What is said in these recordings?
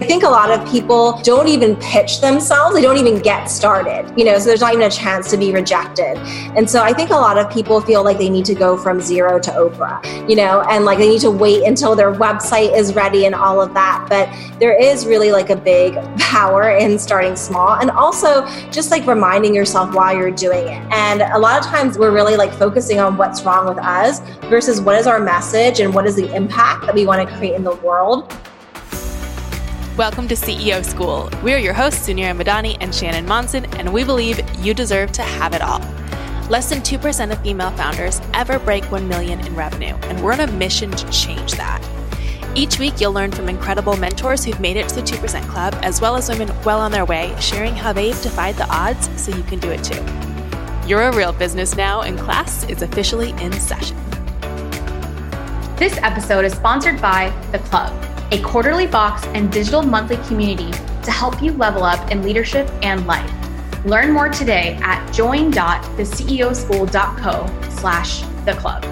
I think a lot of people don't even pitch themselves. They don't even get started, you know, so there's not even a chance to be rejected. And so I think a lot of people feel like they need to go from zero to Oprah, you know, and like they need to wait until their website is ready and all of that. But there is really like a big power in starting small and also just like reminding yourself while you're doing it. And a lot of times we're really like focusing on what's wrong with us versus what is our message and what is the impact that we want to create in the world. Welcome to CEO School. We're your hosts, Suneera Madhani and Shannon Monson, and we believe you deserve to have it all. Less than 2% of female founders ever break 1 million in revenue, and we're on a mission to change that. Each week, you'll learn from incredible mentors who've made it to the 2% Club, as well as women well on their way, sharing how they've defied the odds so you can do it too. You're a real business now, and class is officially in session. This episode is sponsored by The Club a quarterly box and digital monthly community to help you level up in leadership and life. Learn more today at join.theceoschool.co slash the club.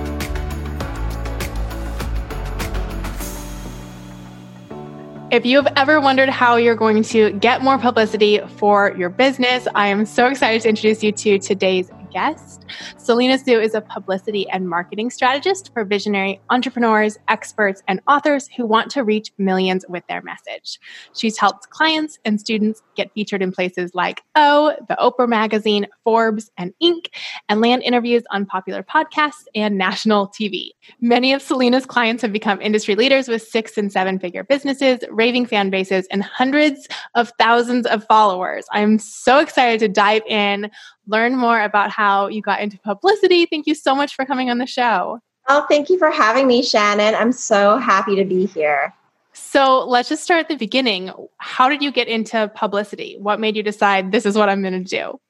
If you have ever wondered how you're going to get more publicity for your business, I am so excited to introduce you to today's guest. Selena Soo is a publicity and marketing strategist for visionary entrepreneurs, experts, and authors who want to reach millions with their message. She's helped clients and students get featured in places like O, the Oprah Magazine, Forbes, and Inc., and land interviews on popular podcasts and national TV. Many of Selena's clients have become industry leaders with six and seven figure businesses, raving fan bases, and hundreds of thousands of followers. I'm so excited to dive in, learn more about how you got into publicity. Thank you so much for coming on the show. Oh, thank you for having me, Shannon. I'm so happy to be here. So let's just start at the beginning. How did you get into publicity? What made you decide this is what I'm going to do?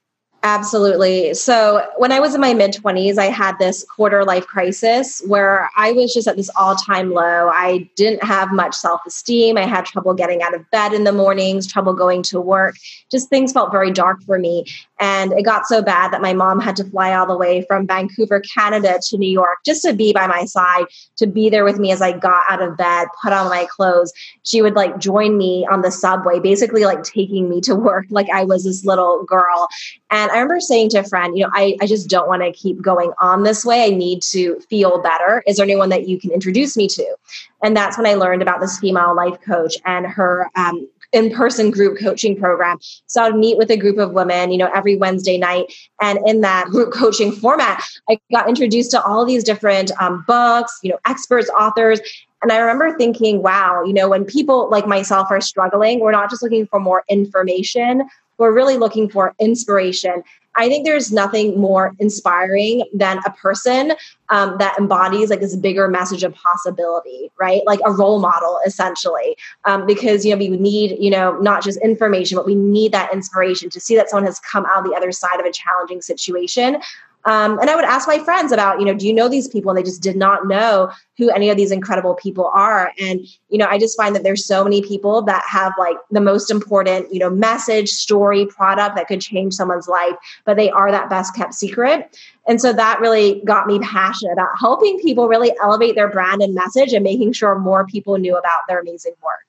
Absolutely. So, when I was in my mid 20s, I had this quarter life crisis where I was just at this all time low. I didn't have much self esteem. I had trouble getting out of bed in the mornings, trouble going to work. Just things felt very dark for me. And it got so bad that my mom had to fly all the way from Vancouver, Canada to New York just to be by my side, to be there with me as I got out of bed, put on my clothes. She would like join me on the subway, basically like taking me to work like I was this little girl. And I remember saying to a friend, you know, I, I just don't want to keep going on this way. I need to feel better. Is there anyone that you can introduce me to? And that's when I learned about this female life coach and her um, in-person group coaching program. So I would meet with a group of women, you know, every Wednesday night. And in that group coaching format, I got introduced to all these different um, books, you know, experts, authors. And I remember thinking, wow, you know, when people like myself are struggling, we're not just looking for more information, we're really looking for inspiration. I think there's nothing more inspiring than a person um, that embodies like this bigger message of possibility, right? Like a role model, essentially. Um, because you know we need you know not just information, but we need that inspiration to see that someone has come out the other side of a challenging situation. Um, and I would ask my friends about, you know, do you know these people? And they just did not know who any of these incredible people are. And, you know, I just find that there's so many people that have like the most important, you know, message, story, product that could change someone's life, but they are that best kept secret. And so that really got me passionate about helping people really elevate their brand and message and making sure more people knew about their amazing work.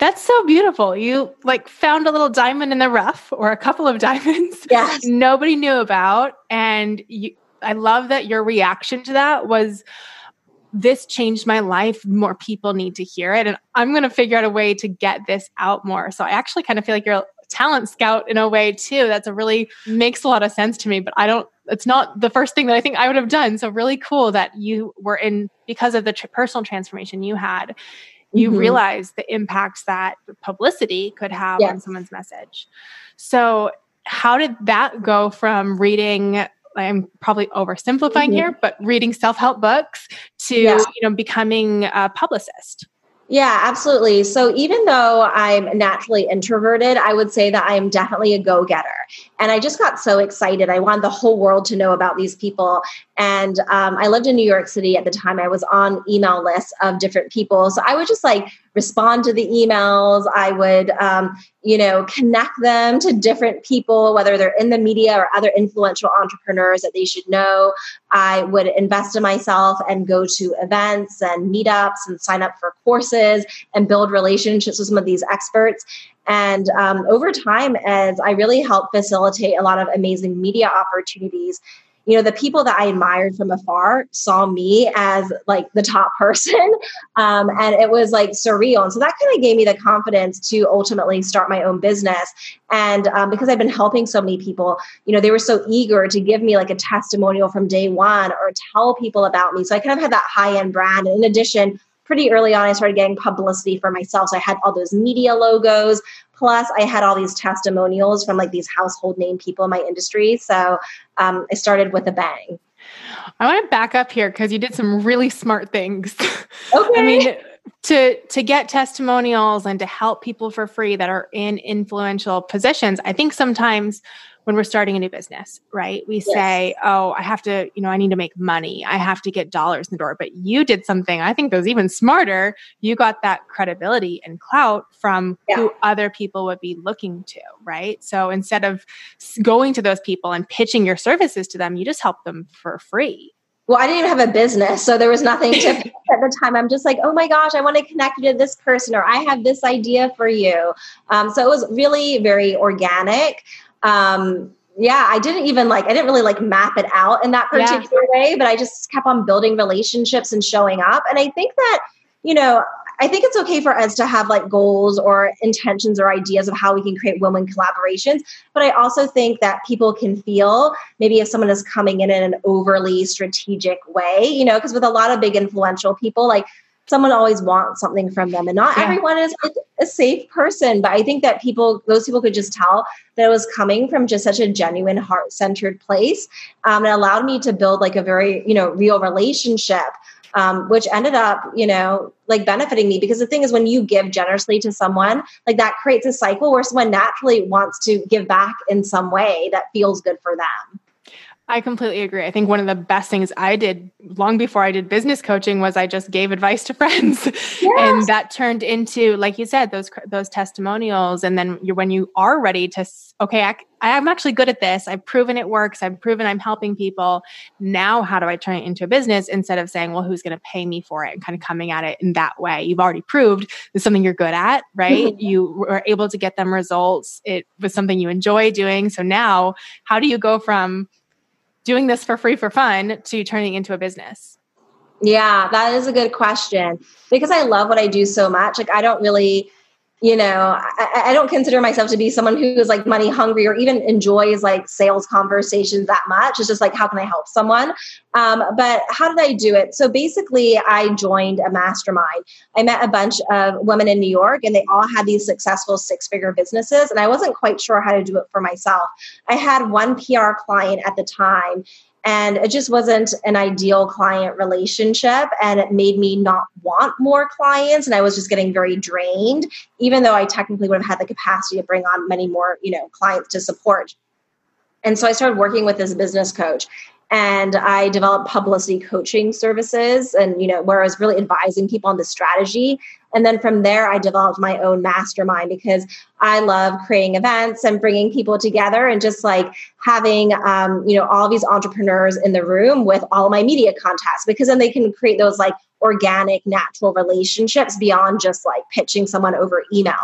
That's so beautiful. You like found a little diamond in the rough or a couple of diamonds yes. nobody knew about. And you, I love that your reaction to that was this changed my life. More people need to hear it. And I'm going to figure out a way to get this out more. So I actually kind of feel like you're a talent scout in a way too. That's a really makes a lot of sense to me, but I don't, it's not the first thing that I think I would have done. So really cool that you were in because of the tr- personal transformation you had you mm-hmm. realize the impacts that publicity could have yes. on someone's message. So, how did that go from reading? I'm probably oversimplifying mm-hmm. here, but reading self-help books to yeah. you know becoming a publicist. Yeah, absolutely. So even though I'm naturally introverted, I would say that I am definitely a go getter. And I just got so excited. I wanted the whole world to know about these people. And um, I lived in New York City at the time. I was on email lists of different people. So I would just like respond to the emails. I would, um, you know, connect them to different people, whether they're in the media or other influential entrepreneurs that they should know. I would invest in myself and go to events and meetups and sign up for courses and build relationships with some of these experts. And um, over time, as I really helped facilitate a lot of amazing media opportunities, you know the people that i admired from afar saw me as like the top person um, and it was like surreal. And so that kind of gave me the confidence to ultimately start my own business. And um, because i've been helping so many people you know they were so eager to give me like a testimonial from day one or tell people about me. So i kind of had that high end brand. And in addition pretty early on i started getting publicity for myself so i had all those media logos Plus, I had all these testimonials from like these household name people in my industry. So um, I started with a bang. I want to back up here because you did some really smart things. Okay. I mean, to to get testimonials and to help people for free that are in influential positions, I think sometimes when we're starting a new business, right? We yes. say, oh, I have to, you know, I need to make money. I have to get dollars in the door. But you did something I think that was even smarter. You got that credibility and clout from yeah. who other people would be looking to, right? So instead of going to those people and pitching your services to them, you just help them for free. Well, I didn't even have a business, so there was nothing to at the time. I'm just like, oh my gosh, I want to connect you to this person, or I have this idea for you. Um, so it was really very organic um, yeah, I didn't even like, I didn't really like map it out in that particular yeah. way, but I just kept on building relationships and showing up. And I think that, you know, I think it's okay for us to have like goals or intentions or ideas of how we can create women collaborations. But I also think that people can feel maybe if someone is coming in in an overly strategic way, you know, because with a lot of big influential people, like someone always wants something from them and not yeah. everyone is a safe person but i think that people those people could just tell that it was coming from just such a genuine heart-centered place um, it allowed me to build like a very you know real relationship um, which ended up you know like benefiting me. Because the thing is when you give generously to someone like that creates a cycle where someone naturally wants to give back in some way that feels good for them I completely agree. I think one of the best things I did long before I did business coaching was I just gave advice to friends. Yes. and that turned into like you said those those testimonials and then you when you are ready to okay, I, I'm actually good at this. I've proven it works. I've proven I'm helping people. Now how do I turn it into a business instead of saying, well, who's going to pay me for it and kind of coming at it in that way. You've already proved it's something you're good at, right? Mm-hmm. You were able to get them results. It was something you enjoy doing. So now how do you go from doing this for free for fun to turning into a business? Yeah, that is a good question because I love what I do so much. Like, I don't really you know I, I, don't consider myself to be someone who is like money hungry or even enjoys like sales conversations that much. It's just like how can i help someone? Um, but how did i do it? So basically i joined a mastermind. I met a bunch of women in new york and they all had these successful six figure businesses and i wasn't quite sure how to do it for myself. I had one pr client at the time and it just wasn't an ideal client relationship and it made me not want more clients and i was just getting very drained even though i technically would have had the capacity to bring on many more you know clients to support. And so i started working with this business coach and i developed publicity coaching services and you know where i was really advising people on the strategy and then from there, I developed my own mastermind because I love creating events and bringing people together and just like having, um, you know, all these entrepreneurs in the room with all my media contacts because then they can create those like organic, natural relationships beyond just like pitching someone over email.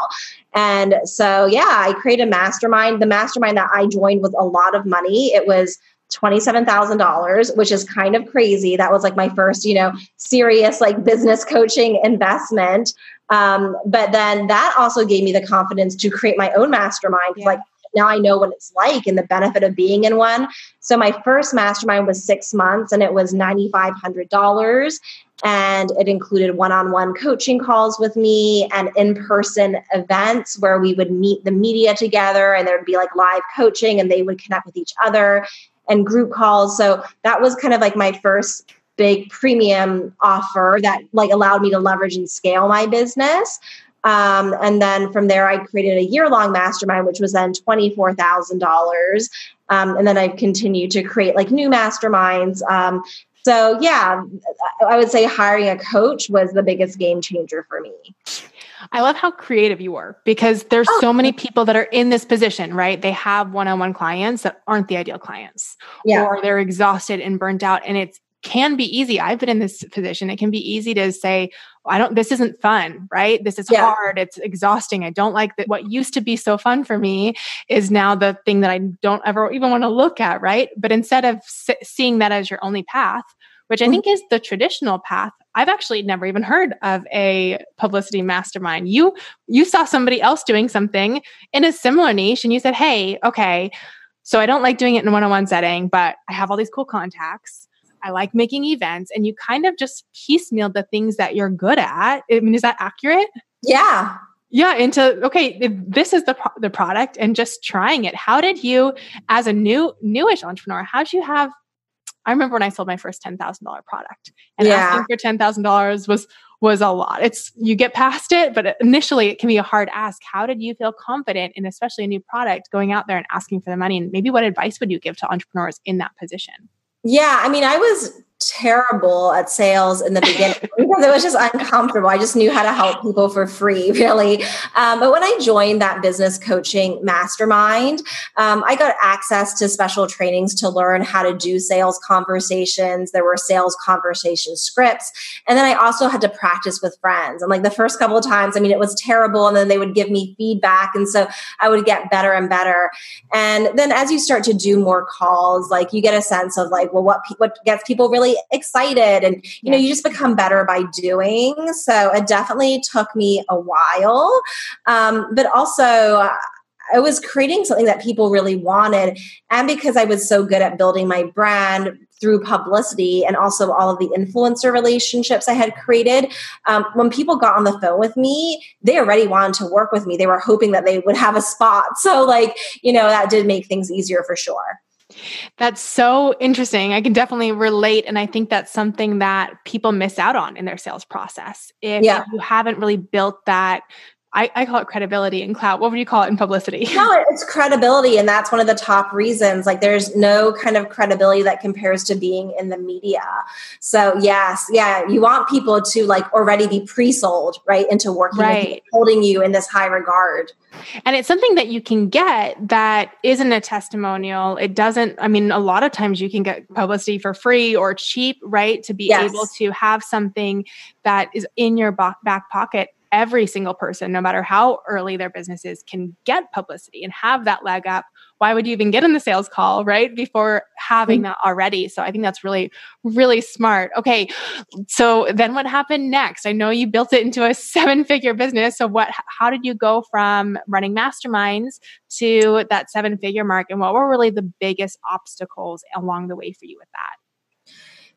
And so, yeah, I created a mastermind. The mastermind that I joined was a lot of money. It was $27,000, which is kind of crazy. That was like my first, you know, serious like business coaching investment. Um, but then that also gave me the confidence to create my own mastermind. Yeah. Like now I know what it's like and the benefit of being in one. So my first mastermind was six months and it was $9,500. And it included one on one coaching calls with me and in person events where we would meet the media together and there would be like live coaching and they would connect with each other and group calls. So that was kind of like my first big premium offer that like allowed me to leverage and scale my business. Um, and then from there, I created a year long mastermind, which was then $24,000. Um, and then I've continued to create like new masterminds. Um, so, yeah, I would say hiring a coach was the biggest game changer for me. I love how creative you were because there's oh. so many people that are in this position, right? They have one-on-one clients that aren't the ideal clients. Yeah. Or they're exhausted and burnt out and it can be easy. I've been in this position. It can be easy to say, I don't, this isn't fun, right? This is yeah. hard. It's exhausting. I don't like that. What used to be so fun for me is now the thing that I don't ever even want to look at, right? But instead of seeing that as your only path, which I mm. think is the traditional path, I've actually never even heard of a publicity mastermind. You you saw somebody else doing something in a similar niche and you said, "Hey, okay, so I don't like doing it in a one-on-one setting, but I have all these cool contacts I like making events, and you kind of just piecemeal the things that you're good at. I mean, is that accurate? Yeah. Yeah, into okay, this is the pro- the product, and just trying it. How did you, as a new newish entrepreneur, how did you have? I remember when I sold my first ten thousand dollar product, and yeah. asking for ten thousand dollars was was a lot. It's you get past it, but initially it can be a hard ask. How did you feel confident in especially a new product going out there and asking for the money? And maybe what advice would you give to entrepreneurs in that position? Yeah, I mean, I was terrible at sales in the beginning because it was just uncomfortable. I just knew how to help people for free, really. Um, but when I joined that business coaching mastermind, um, I got access to special trainings to learn how to do sales conversations. There were sales conversation scripts. And then I also had to practice with friends. And like the first couple of times, I mean, it was terrible. And then they would give me feedback. And so I would get better and better. And then as you start to do more calls, like you get a sense of like, well, what, what gets people really really excited and you know you just become better by doing so it definitely took me a while um, but also I was creating something that people really wanted. And because I was so good at building my brand through publicity and also all of the influencer relationships I had created, um, when people got on the phone with me, they already wanted to work with me. They were hoping that they would have a spot. So, like, you know, that did make things easier for sure. That's so interesting. I can definitely relate. And I think that's something that people miss out on in their sales process. If yeah. you haven't really built that I, I, call it credibility and clout. What would you call it in publicity? No, it's credibility. And that's one of the top reasons. Like there's no kind of credibility that compares to being in the media. So yes, yeah, you want people to like already be pre-sold, right, into working right. You, holding you in this high regard. And it's something that you can get that isn't a testimonial. It doesn't, I mean, a lot of times you can get publicity for free or cheap, right? To be yes. able to have something that is in your back pocket every single person, no matter how early their business is, can get publicity and have that leg up. Why would you even get in the sales call, right? Before having mm-hmm. that already. So I think that's really, really smart. Okay. So then what happened next? I know you built it into a seven figure business. So what, how did you go from running masterminds to that seven figure mark? And what were really the biggest obstacles along the way for you with that?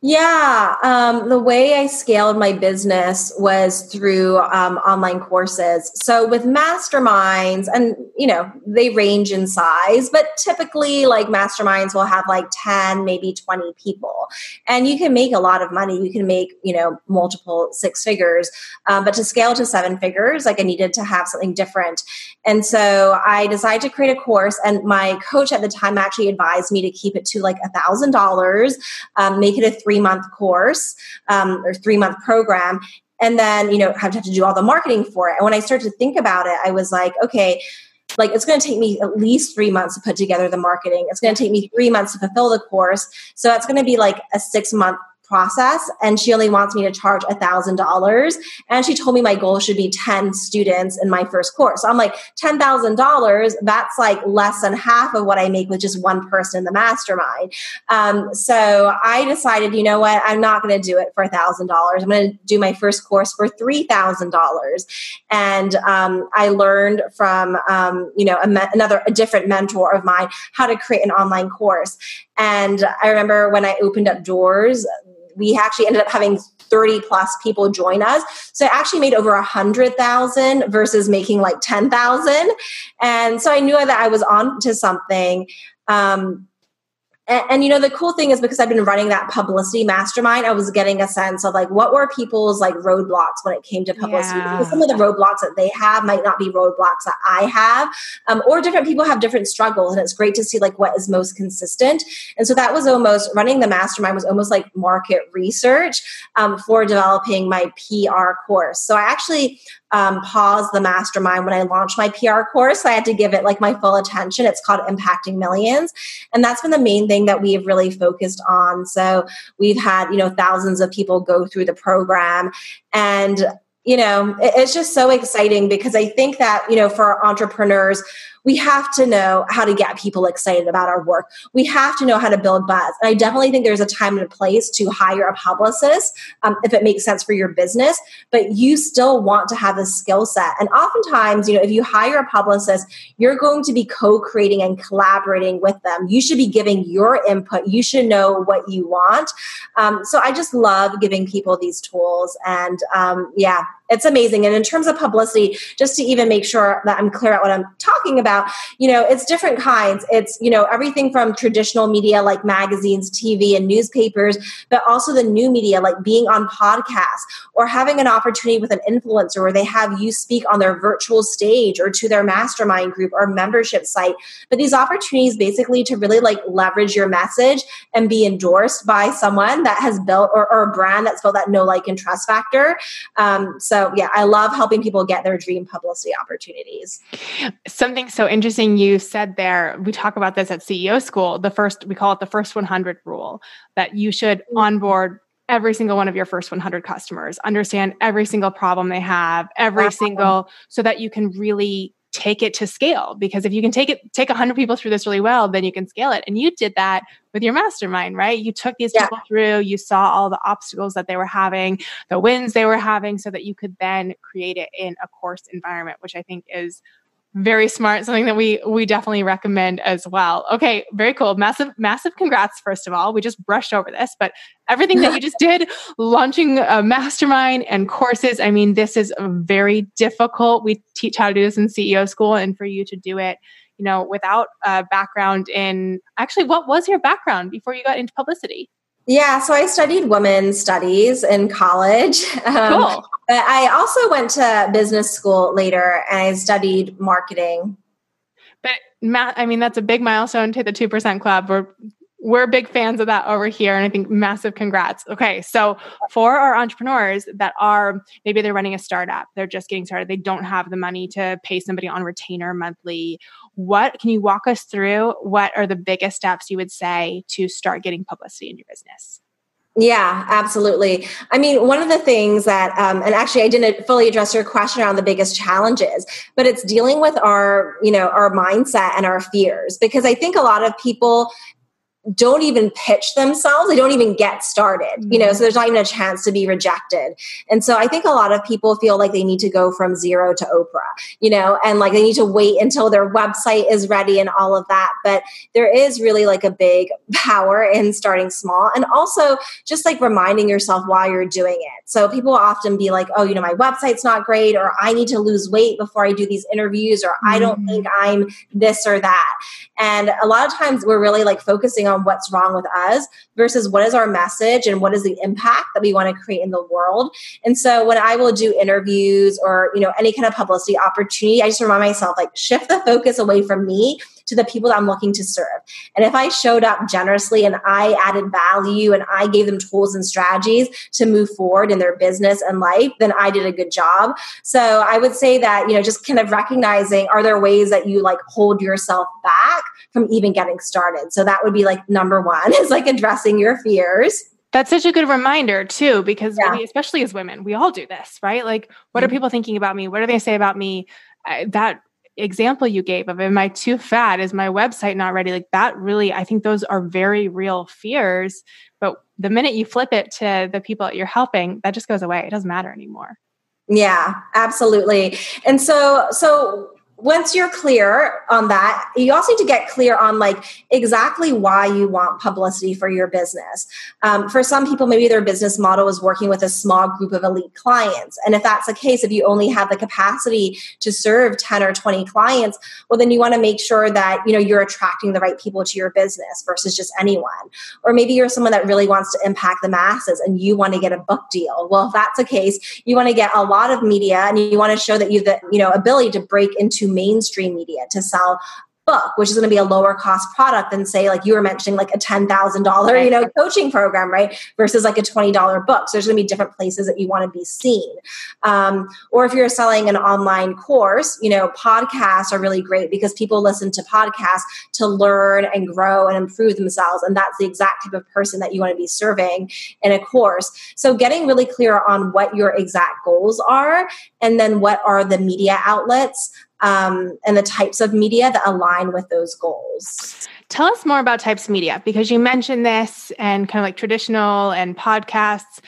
Yeah, um, the way I scaled my business was through um, online courses. So with masterminds, and you know they range in size, but typically like masterminds will have like ten, maybe twenty people, and you can make a lot of money. You can make you know multiple six figures, um, but to scale to seven figures, like I needed to have something different, and so I decided to create a course. And my coach at the time actually advised me to keep it to like a thousand dollars, um, make it a three month course um, or three month program and then you know have to, have to do all the marketing for it. And when i started to think about it i was like okay like it's going to take me at least three months to put together the marketing. It's going to take me three months to fulfill the course. So that's going to be like a six month process and she only wants me to charge a thousand dollars. And she told me my goal should be 10 students in my first course. So i'm like $10000 that's like less than half of what i make with just one person in the mastermind. Um, so i decided you know what i'm not going to do it for a thousand dollars. I'm going to do my first course for three thousand dollars. And um, i learned from um, you know me- another a different mentor of mine how to create an online course. And i remember when i opened up doors we actually ended up having 30 plus people join us. So I actually made over a hundred thousand versus making like 10,000. And so I knew that I was on to something. Um, And, and, you know, the cool thing is because I've been running that publicity mastermind, I was getting a sense of like what were people's like roadblocks when it came to publicity. Yeah. Some of the roadblocks that they have might not be roadblocks that I have, um, or different people have different struggles. And it's great to see like what is most consistent. And so that was almost running the mastermind was almost like market research um, for developing my PR course. So I actually um, pause the mastermind when I launched my PR course. I had to give it like my full attention. It's called Impacting Millions. And that's been the main thing that we've really focused on. So we've had, you know, thousands of people go through the program. And you know, it's just so exciting because I think that, you know, for entrepreneurs, we have to know how to get people excited about our work. We have to know how to build buzz. And I definitely think there's a time and a place to hire a publicist um, if it makes sense for your business, but you still want to have the skill set. And oftentimes, you know, if you hire a publicist, you're going to be co creating and collaborating with them. You should be giving your input. You should know what you want. Um, so I just love giving people these tools. And um, yeah, it's amazing. And in terms of publicity, just to even make sure that I'm clear at what I'm talking about, you know, it's different kinds. It's, you know, everything from traditional media like magazines, TV, and newspapers, but also the new media like being on podcasts or having an opportunity with an influencer where they have you speak on their virtual stage or to their mastermind group or membership site. But these opportunities basically to really like leverage your message and be endorsed by someone that has built or, or a brand that's built that no like, and trust factor. Um, so so yeah, I love helping people get their dream publicity opportunities. Something so interesting you said there, we talk about this at CEO school, the first we call it the first 100 rule that you should mm-hmm. onboard every single one of your first 100 customers, understand every single problem they have, every single so that you can really take it to scale because if you can take it take 100 people through this really well then you can scale it and you did that with your mastermind right you took these yeah. people through you saw all the obstacles that they were having the wins they were having so that you could then create it in a course environment which i think is very smart. Something that we we definitely recommend as well. Okay very cool. Massive massive congrats first of all. We just brushed over this but everything that you just did launching a mastermind and courses i mean this is very difficult. We teach how to do this in ceo school and for you to do it you know without a background in actually what was your background before you got into publicity? Yeah, so I studied women's studies in college. Um, cool. But I also went to business school later and I studied marketing. But Matt, I mean, that's a big milestone to the 2% Club. We're we're big fans of that over here and i think massive congrats okay so for our entrepreneurs that are maybe they're running a startup they're just getting started they don't have the money to pay somebody on retainer monthly what can you walk us through what are the biggest steps you would say to start getting publicity in your business yeah, absolutely. I mean, one of the things that, um, and actually, I didn't fully address your question around the biggest challenges, but it's dealing with our, you know, our mindset and our fears. Because I think a lot of people don't even pitch themselves. They don't even get started you know so mm-hmm. there's not even a chance to be rejected. And so i think a lot of people feel like they need to go from zero to oprah you know and like they need to wait until their website is ready and all of that. But there is really like a big power in starting small and also just like reminding yourself why you're doing it. So people often be like oh you know my website's not great or i need to lose weight before i do these interviews or i don't think mm-hmm. i'm this or that. And a lot of times we're really like focusing on what's wrong with us versus what is our message and what is the impact that we want to create in the world. And so when I will do interviews or, you know, any kind of publicity opportunity, I just remind myself like shift the focus away from me to the people that I'm looking to serve. And if I showed up generously and I added value and I gave them tools and strategies to move forward in their business and life, then I did a good job. So I would say that, you know, just kind of recognizing are there ways that you like hold yourself back from even getting started? So that would be like number one is like addressing your fears. That's such a good reminder too, because yeah. we, especially as women, we all do this, right? Like, what mm-hmm. are people thinking about me? What do they say about me? Uh, that example you gave of am I too fat? Is my website not ready? Like that really, I think those are very real fears. But the minute you flip it to the people that you're helping, that just goes away. It doesn't matter anymore. Yeah, absolutely. And so, so once you're clear on that, you also need to get clear on like exactly why you want publicity for your business. Um, for some people, maybe their business model is working with a small group of elite clients. And if that's the case, if you only have the capacity to serve 10 or 20 clients, well, then you want to make sure that, you know, you're attracting the right people to your business versus just anyone. Or maybe you're someone that really wants to impact the masses and you want to get a book deal. Well, if that's the case, you want to get a lot of media and you want to show that you have the, you know, ability to break into mainstream media to sell book, which is going to be a lower cost product than say, like you were mentioning, like a ten thousand dollar, you know, coaching program, right? Versus like a twenty dollar book. So there's going to be different places that you want to be seen. Um, or if you're selling an online course, you know, podcasts are really great because people listen to podcasts to learn and grow and improve themselves, and that's the exact type of person that you want to be serving in a course. So getting really clear on what your exact goals are, and then what are the media outlets um, and the types of media that align with those goals. Tell us more about types of media because you mentioned this and kind of like traditional and podcasts.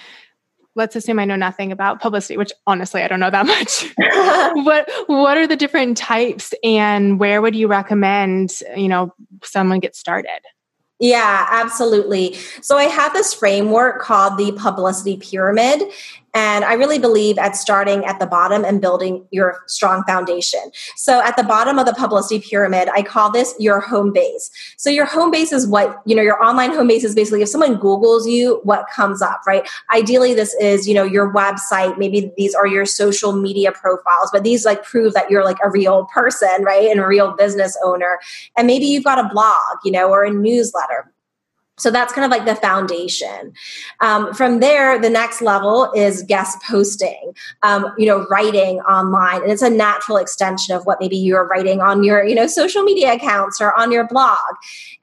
Let's assume I know nothing about publicity, which honestly I don't know that much. what what are the different types and where would you recommend, you know, someone get started? Yeah, absolutely. So I have this framework called the publicity pyramid. And I really believe at starting at the bottom and building your strong foundation. So at the bottom of the publicity pyramid, I call this your home base. So your home base is what, you know, your online home base is basically if someone Googles you, what comes up, right? Ideally, this is, you know, your website. Maybe these are your social media profiles, but these like prove that you're like a real person, right? And a real business owner. And maybe you've got a blog, you know, or a newsletter so that's kind of like the foundation. Um, from there, the next level is guest posting, um, you know, writing online. And it's a natural extension of what maybe you're writing on your, you know, social media accounts or on your blog.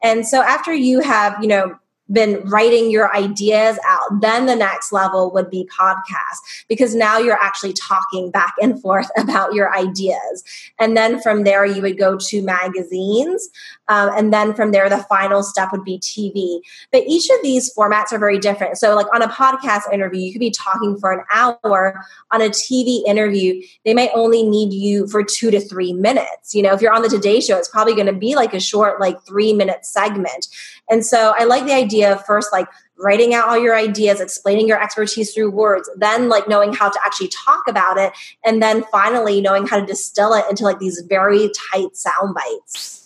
And so after you have, you know, been writing your ideas out. Then the next level would be podcast because now you're actually talking back and forth about your ideas. And then from there, you would go to magazines. Um, and then from there, the final step would be TV. But each of these formats are very different. So, like on a podcast interview, you could be talking for an hour. On a TV interview, they might only need you for two to three minutes. You know, if you're on the Today Show, it's probably going to be like a short, like three minute segment. And so I like the idea of first, like writing out all your ideas, explaining your expertise through words, then like knowing how to actually talk about it, and then finally knowing how to distill it into like these very tight sound bites.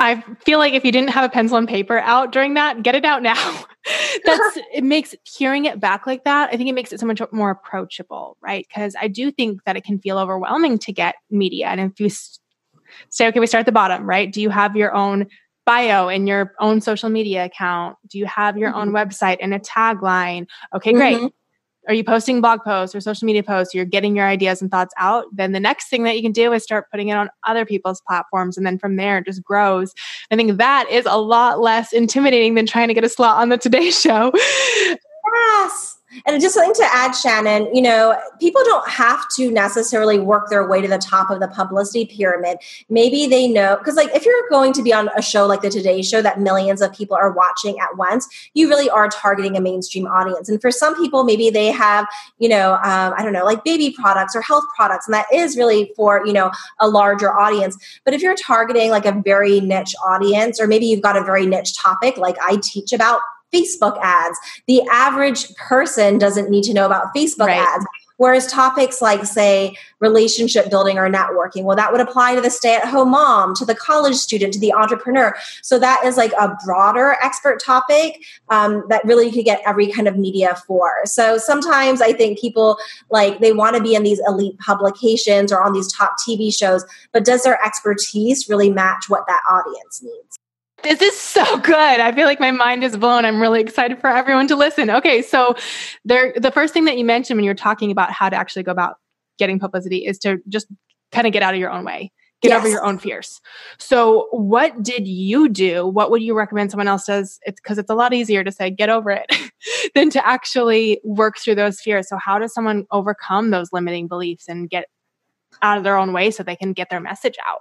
I feel like if you didn't have a pencil and paper out during that, get it out now. That's it makes hearing it back like that. I think it makes it so much more approachable, right? Because I do think that it can feel overwhelming to get media. And if you say, okay, we start at the bottom, right? Do you have your own bio in your own social media account? Do you have your mm-hmm. own website and a tagline? Okay, great. Mm-hmm. Are you posting blog posts or social media posts? You're getting your ideas and thoughts out. Then the next thing that you can do is start putting it on other people's platforms. And then from there, it just grows. I think that is a lot less intimidating than trying to get a slot on the Today Show. Yes. And just something to add, Shannon, you know, people don't have to necessarily work their way to the top of the publicity pyramid. Maybe they know, because like if you're going to be on a show like the Today Show that millions of people are watching at once, you really are targeting a mainstream audience. And for some people, maybe they have, you know, um, I don't know, like baby products or health products, and that is really for, you know, a larger audience. But if you're targeting like a very niche audience, or maybe you've got a very niche topic, like I teach about Facebook ads. The average person doesn't need to know about Facebook right. ads. Whereas topics like, say, relationship building or networking, well, that would apply to the stay at home mom, to the college student, to the entrepreneur. So that is like a broader expert topic um, that really you could get every kind of media for. So sometimes I think people like they want to be in these elite publications or on these top TV shows, but does their expertise really match what that audience needs? This is so good. I feel like my mind is blown. I'm really excited for everyone to listen. Okay, so there the first thing that you mentioned when you're talking about how to actually go about getting publicity is to just kind of get out of your own way. Get yes. over your own fears. So, what did you do? What would you recommend someone else does? It's because it's a lot easier to say get over it than to actually work through those fears. So, how does someone overcome those limiting beliefs and get out of their own way so they can get their message out?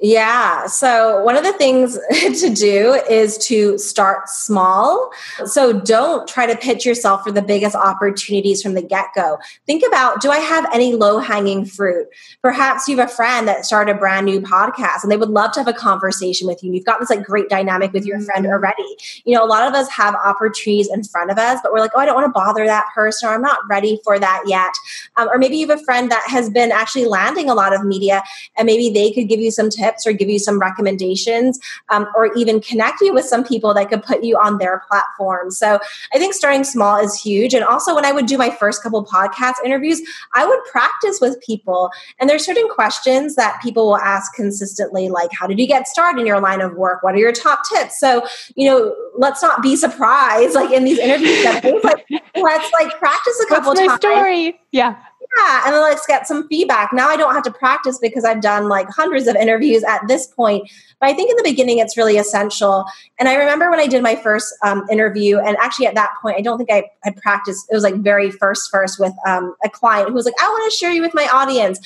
Yeah. So, one of the things to do is to start small. So, don't try to pitch yourself for the biggest opportunities from the get go. Think about do I have any low hanging fruit? Perhaps you have a friend that started a brand new podcast and they would love to have a conversation with you. You've got this like great dynamic with your friend mm-hmm. already. You know, a lot of us have opportunities in front of us, but we're like, oh, I don't want to bother that person or I'm not ready for that yet. Um, or maybe you have a friend that has been actually landing a lot of media and maybe they could give you some tips tips or give you some recommendations um, or even connect you with some people that could put you on their platform. So I think starting small is huge. And also, when I would do my first couple podcast interviews, I would practice with people. And there's certain questions that people will ask consistently, like, how did you get started in your line of work? What are your top tips? So, you know, let's not be surprised, like in these interviews, like, let's like practice a couple What's my times. Story? Yeah yeah and then let's get some feedback. Now i don't have to practice because i've done like hundreds of interviews at this point. But i think in the beginning it's really essential. And i remember when i did my first um, interview and actually at that point i don't think i had practiced. It was like very first first with um, a client who was like i want to share you with my audience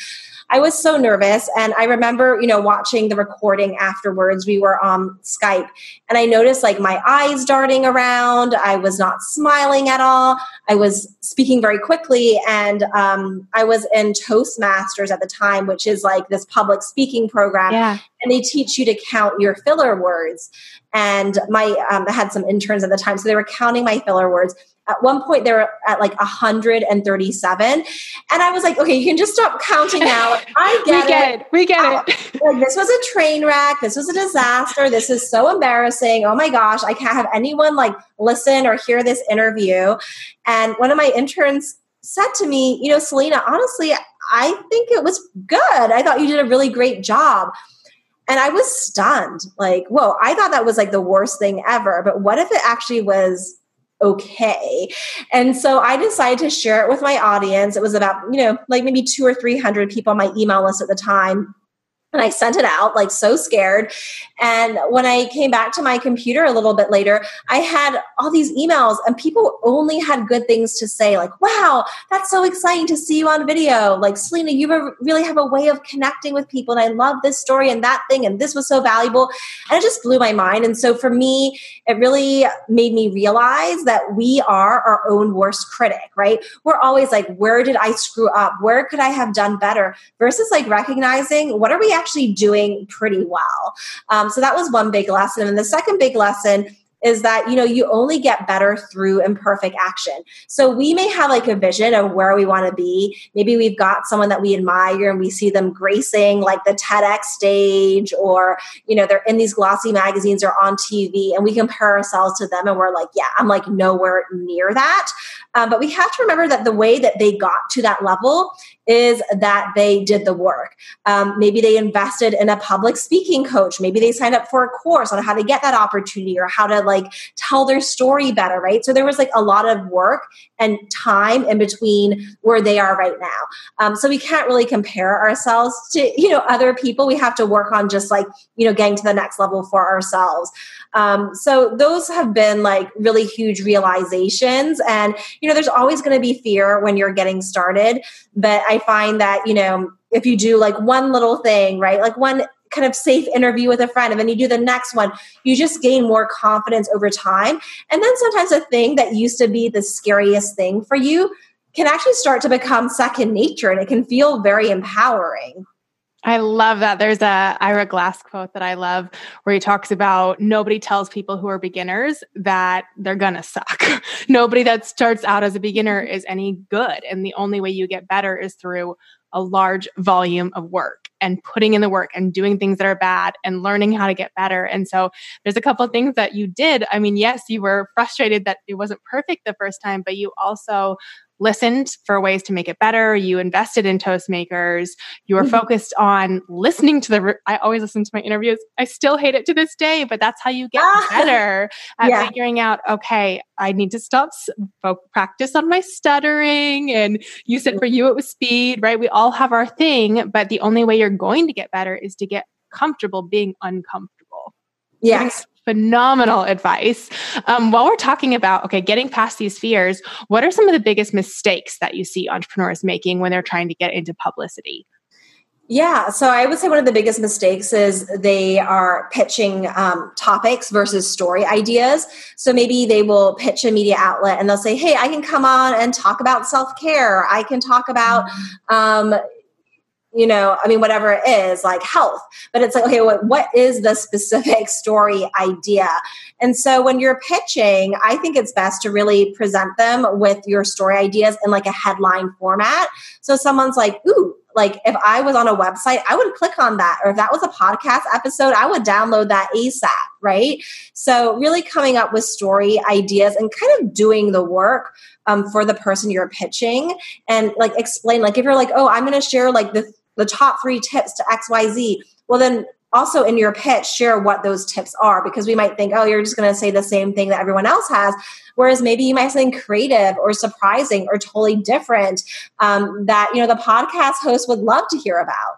I was so nervous. And I remember, you know, watching the recording afterwards. We were on Skype and I noticed like my eyes darting around. I was not smiling at all. I was speaking very quickly. And um, I was in Toastmasters at the time, which is like this public speaking program. Yeah. And they teach you to count your filler words. And my, um, I had some interns at the time. So they were counting my filler words at one point they were at like 137 and i was like okay you can just stop counting now. I get, we get it. it. we get oh, it. like this was a train wreck. This was a disaster. This is so embarrassing. Oh my gosh i can't have anyone like listen or hear this interview. And one of my interns said to me you know selena honestly i think it was good. I thought you did a really great job. And I was stunned. Like, whoa, I thought that was like the worst thing ever. But what if it actually was okay. And so I decided to share it with my audience. It was about, you know, like maybe two or 300 people on my email list at the time. And I sent it out like so scared. And when I came back to my computer a little bit later, I had all these emails and people only had good things to say like, wow, that's so exciting to see you on video. Like, Selena, you really have a way of connecting with people. And I love this story and that thing. And this was so valuable. And it just blew my mind. And so for me, it really made me realize that we are our own worst critic, right? We're always like, where did I screw up? Where could I have done better? Versus like recognizing what are we actually doing pretty well. Um, so that was one big lesson. And the second big lesson is that you know you only get better through imperfect action so we may have like a vision of where we want to be maybe we've got someone that we admire and we see them gracing like the tedx stage or you know they're in these glossy magazines or on tv and we compare ourselves to them and we're like yeah i'm like nowhere near that um, but we have to remember that the way that they got to that level is that they did the work. Um, maybe they invested in a public speaking coach. Maybe they signed up for a course on how to get that opportunity or how to like tell their story better, right? So there was like a lot of work and time in between where they are right now. Um, so we can't really compare ourselves to, you know, other people. We have to work on just like, you know, getting to the next level for ourselves. Um, so those have been like really huge realizations. And, you know, there's always going to be fear when you're getting started. But I find that, you know, if you do like one little thing, right, like one kind of safe interview with a friend and then you do the next one you just gain more confidence over time. And then sometimes a thing that used to be the scariest thing for you can actually start to become second nature and it can feel very empowering I love that. There's a Ira Glass quote that I love where he talks about nobody tells people who are beginners that they're gonna suck. nobody that starts out as a beginner is any good. And the only way you get better is through a large volume of work and putting in the work and doing things that are bad and learning how to get better. And so there's a couple of things that you did. I mean, yes, you were frustrated that it wasn't perfect the first time, but you also listened for ways to make it better. You invested in Toastmasters. You were mm-hmm. focused on listening to the. I always listen to my interviews. I still hate it to this day, but that's how you get ah, better at yeah. figuring out. Okay, I need to stop practice on my stuttering. And you said for you it was speed, right? We all have our thing, but the only way you're going to get better is to get comfortable being uncomfortable. Yes phenomenal advice. Um, while we're talking about, okay, getting past these fears, what are some of the biggest mistakes that you see entrepreneurs making when they're trying to get into publicity? Yeah, so I would say one of the biggest mistakes is they are pitching um, topics versus story ideas. So maybe they will pitch a media outlet and they'll say, "Hey, I can come on and talk about self care. I can talk about." Um, you know, I mean, whatever it is, like health. But it's like, okay, what, what is the specific story idea? And so when you're pitching, I think it's best to really present them with your story ideas in like a headline format. So someone's like, ooh, like if I was on a website, I would click on that. Or if that was a podcast episode, I would download that ASAP, right? So really coming up with story ideas and kind of doing the work um, for the person you're pitching and like explain, like if you're like, oh, I'm going to share like the, the top three tips to XYZ. Well, then also in your pitch share what those tips are because we might think oh you're just going to say the same thing that everyone else has whereas maybe you might say something creative or surprising or totally different um, that you know the podcast host would love to hear about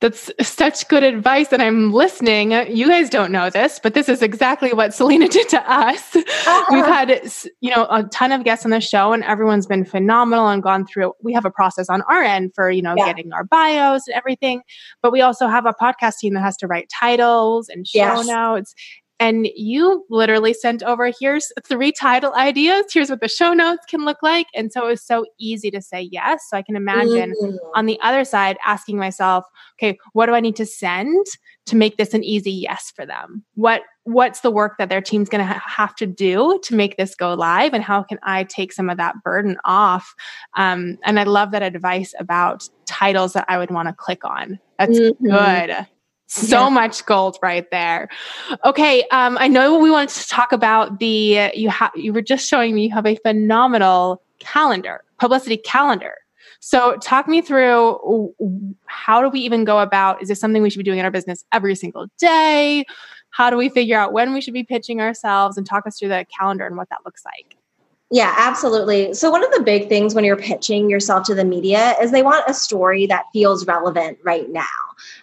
that's such good advice and i'm listening you guys don't know this but this is exactly what selena did to us uh-huh. we've had you know a ton of guests on the show and everyone's been phenomenal and gone through we have a process on our end for you know yeah. getting our bios and everything but we also have a podcast team that has to write titles and show yes. notes and you literally sent over here's three title ideas. Here's what the show notes can look like. And so it was so easy to say yes. So i can imagine mm-hmm. on the other side asking myself okay what do i need to send to make this an easy yes for them? What what's the work that their team's going to ha- have to do to make this go live? And how can i take some of that burden off? Um, and i love that advice about titles that i would want to click on. That's mm-hmm. good so yeah. much gold right there. Okay, um, I know we wanted to talk about the you have you were just showing me you have a phenomenal calendar, publicity calendar. So talk me through how do we even go about is this something we should be doing in our business every single day? How do we figure out when we should be pitching ourselves and talk us through the calendar and what that looks like? Yeah, absolutely. So, one of the big things when you're pitching yourself to the media is they want a story that feels relevant right now.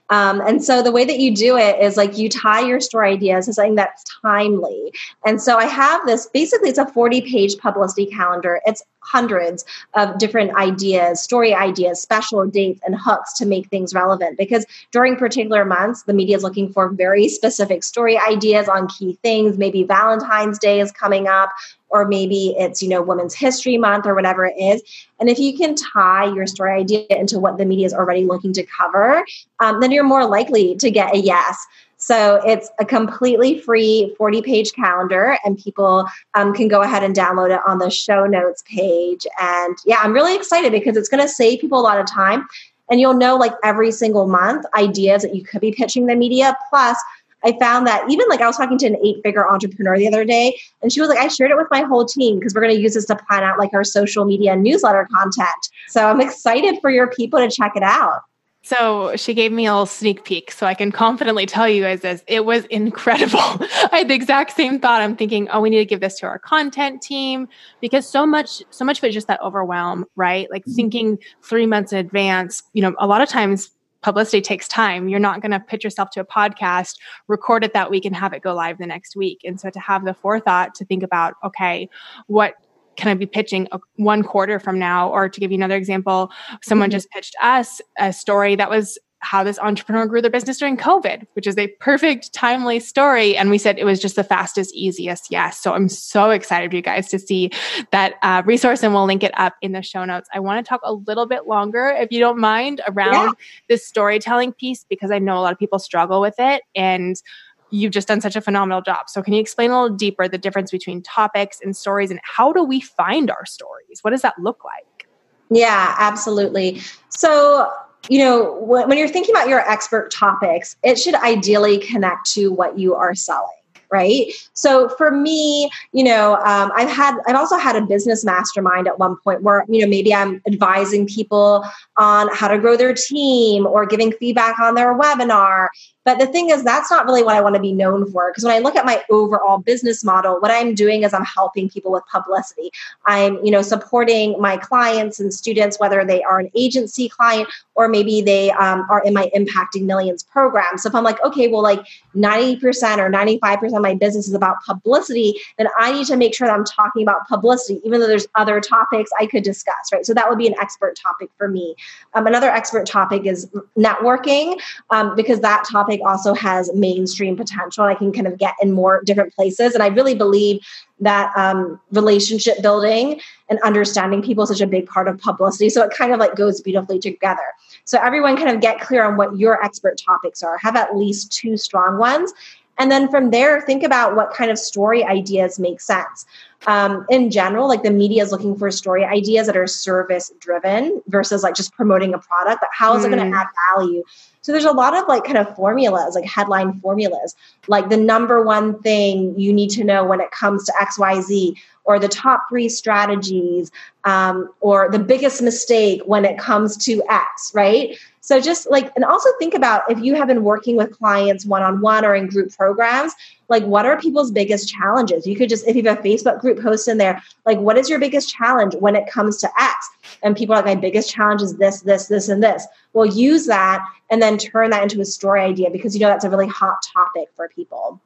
Um, and so the way that you do it is like you tie your story ideas to something that's timely. And so I have this basically, it's a 40 page publicity calendar. It's hundreds of different ideas, story ideas, special dates, and hooks to make things relevant. Because during particular months, the media is looking for very specific story ideas on key things. Maybe Valentine's Day is coming up, or maybe it's you know women's history month or whatever it is and if you can tie your story idea into what the media is already looking to cover um, then you're more likely to get a yes so it's a completely free 40 page calendar, and people um, can go ahead and download it on the show notes page. And yeah, I'm really excited because it's going to save people a lot of time. And you'll know like every single month ideas that you could be pitching the media. Plus, I found that even like I was talking to an eight figure entrepreneur the other day, and she was like, I shared it with my whole team because we're going to use this to plan out like our social media newsletter content. So I'm excited for your people to check it out. So she gave me a little sneak peek, so I can confidently tell you guys this. It was incredible. I had the exact same thought. I'm thinking, oh, we need to give this to our content team because so much, so much of it is just that overwhelm, right? Like mm-hmm. thinking three months in advance. You know, a lot of times publicity takes time. You're not going to pitch yourself to a podcast, record it that week, and have it go live the next week. And so to have the forethought to think about, okay, what can I be pitching a, one quarter from now? Or to give you another example, someone mm-hmm. just pitched us a story that was how this entrepreneur grew their business during COVID, which is a perfect, timely story. And we said it was just the fastest, easiest yes. So I'm so excited for you guys to see that uh, resource and we'll link it up in the show notes. I want to talk a little bit longer, if you don't mind, around yeah. this storytelling piece because I know a lot of people struggle with it. And you've just done such a phenomenal job. So, can you explain a little deeper the difference between topics and stories and how do we find our stories? What does that look like? Yeah, absolutely. So, you know, when you're thinking about your expert topics, it should ideally connect to what you are selling right so for me you know um, i've had i've also had a business mastermind at one point where you know maybe i'm advising people on how to grow their team or giving feedback on their webinar but the thing is, that's not really what I want to be known for. Because when I look at my overall business model, what I'm doing is I'm helping people with publicity. I'm, you know, supporting my clients and students, whether they are an agency client or maybe they um, are in my impacting millions program. So if I'm like, okay, well, like 90% or 95% of my business is about publicity, then I need to make sure that I'm talking about publicity, even though there's other topics I could discuss, right? So that would be an expert topic for me. Um, another expert topic is networking, um, because that topic also has mainstream potential. I can kind of get in more different places. And I really believe that um, relationship building and understanding people is such a big part of publicity. So it kind of like goes beautifully together. So everyone kind of get clear on what your expert topics are. Have at least two strong ones. And then from there, think about what kind of story ideas make sense. Um, in general, like the media is looking for story ideas that are service driven versus like just promoting a product, but how is mm. it going to add value? So there's a lot of like kind of formulas, like headline formulas, like the number one thing you need to know when it comes to XYZ, or the top three strategies, um, or the biggest mistake when it comes to X, right? So just like, and also think about if you have been working with clients one on one or in group programs, like what are people's biggest challenges? You could just, if you have a Facebook group post in there, like what is your biggest challenge when it comes to X? And people are like, my biggest challenge is this, this, this, and this. Well, use that and then turn that into a story idea because you know that's a really hot topic for people.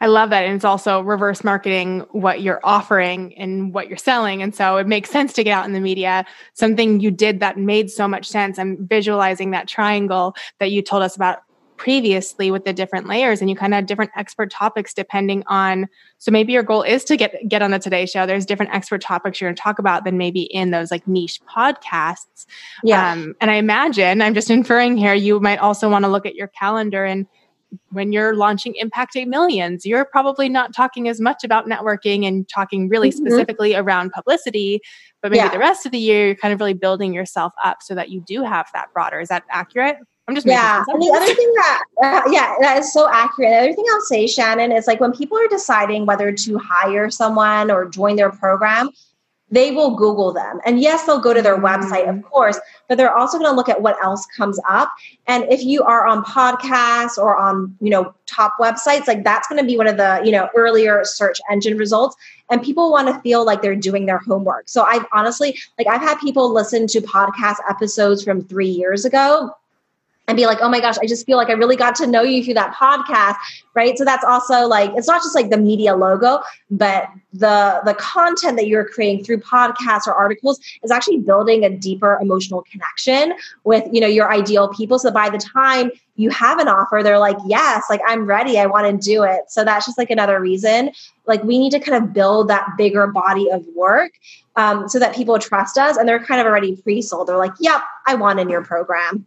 I love that. And it's also reverse marketing what you're offering and what you're selling. And so it makes sense to get out in the media. Something you did that made so much sense. I'm visualizing that triangle that you told us about previously with the different layers and you kind of had different expert topics depending on so maybe your goal is to get get on the today show there's different expert topics you're going to talk about than maybe in those like niche podcasts yeah um, and i imagine i'm just inferring here you might also want to look at your calendar and when you're launching Impacting Millions, you're probably not talking as much about networking and talking really mm-hmm. specifically around publicity but maybe yeah. the rest of the year you're kind of really building yourself up so that you do have that broader is that accurate I'm just yeah. And the other thing that uh, yeah, that is so accurate. The other thing I'll say, Shannon, is like when people are deciding whether to hire someone or join their program, they will Google them. And yes, they'll go to their website, of mm-hmm. course, but they're also going to look at what else comes up. And if you are on podcasts or on, you know, top websites, like that's going to be one of the, you know, earlier search engine results. And people want to feel like they're doing their homework. So I've honestly, like I've had people listen to podcast episodes from three years ago and be like, oh my gosh, I just feel like I really got to know you through that podcast, right? So that's also like it's not just like the media logo, but the the content that you're creating through podcasts or articles is actually building a deeper emotional connection with you know your ideal people. So by the time you have an offer, they're like, yes, like I'm ready, I want to do it. So that's just like another reason. Like we need to kind of build that bigger body of work um, so that people trust us and they're kind of already pre-sold. They're like, yep, I want in your program.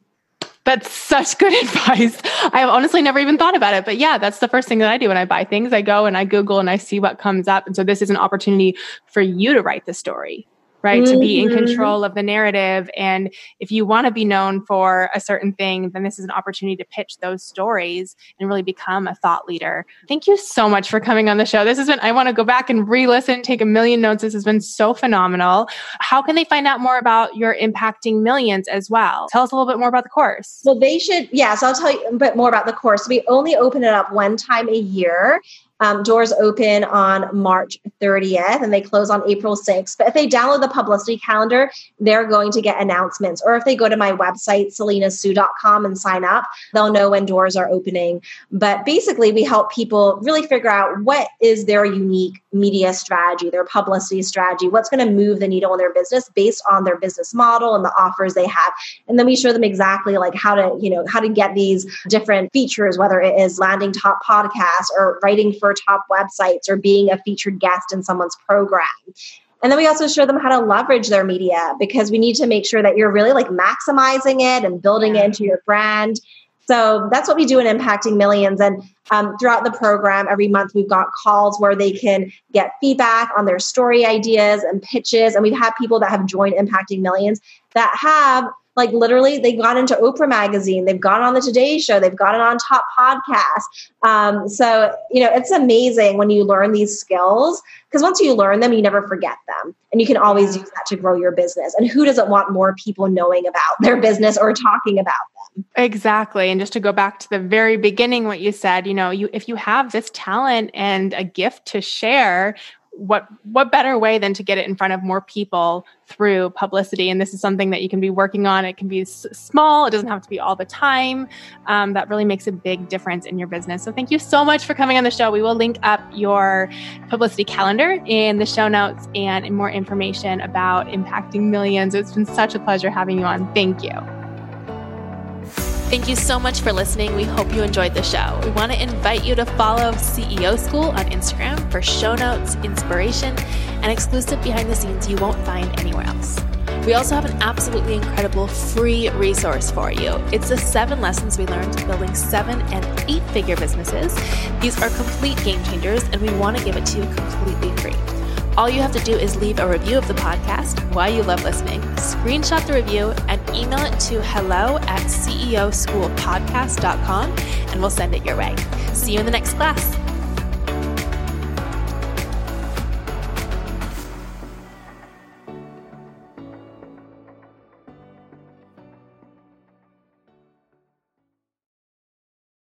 That's such good advice. I have honestly never even thought about it. But yeah, that's the first thing that I do when I buy things. I go and I Google and I see what comes up. And so this is an opportunity for you to write the story right? Mm-hmm. To be in mm-hmm. control of the narrative. And if you want to be known for a certain thing, then this is an opportunity to pitch those stories and really become a thought leader. Thank you so much for coming on the show. This has been, I want to go back and re listen, take a million notes. This has been so phenomenal. How can they find out more about your impacting millions as well? Tell us a little bit more about the course. Well, they should, yeah. So I'll tell you a bit more about the course. We only open it up one time a year. Um, doors open on March 30th and they close on April 6th. But if they download the publicity calendar, they're going to get announcements. Or if they go to my website, selenasoo.com, and sign up, they'll know when doors are opening. But basically, we help people really figure out what is their unique media strategy, their publicity strategy, what's going to move the needle in their business based on their business model and the offers they have. And then we show them exactly like how to, you know, how to get these different features, whether it is landing top podcasts or writing for top websites or being a featured guest in someone's program. And then we also show them how to leverage their media because we need to make sure that you're really like maximizing it and building it into your brand. So that's what we do in Impacting Millions. And um, throughout the program, every month we've got calls where they can get feedback on their story ideas and pitches. And we've had people that have joined Impacting Millions that have like literally they've gone into Oprah magazine, they've gone on the Today Show, they've gotten on top podcasts. Um, so you know it's amazing when you learn these skills because once you learn them, you never forget them, and you can always use that to grow your business. And who doesn't want more people knowing about their business or talking about them? Exactly. And just to go back to the very beginning, what you said, you know, you if you have this talent and a gift to share what what better way than to get it in front of more people through publicity? And this is something that you can be working on. It can be s- small. It doesn't have to be all the time. Um, that really makes a big difference in your business. So thank you so much for coming on the show. We will link up your publicity calendar in the show notes and more information about impacting millions. It's been such a pleasure having you on. Thank you Thank you so much for listening. We hope you enjoyed the show. We want to invite you to follow CEO School on Instagram for show notes, inspiration, and exclusive behind the scenes you won't find anywhere else. We also have an absolutely incredible free resource for you. It's the seven lessons we learned building seven and eight figure businesses. These are complete game changers, and we want to give it to you completely free. All you have to do is leave a review of the podcast, why you love listening, screenshot the review, and email it to hello at ceoschoolpodcast.com, and we'll send it your way. See you in the next class.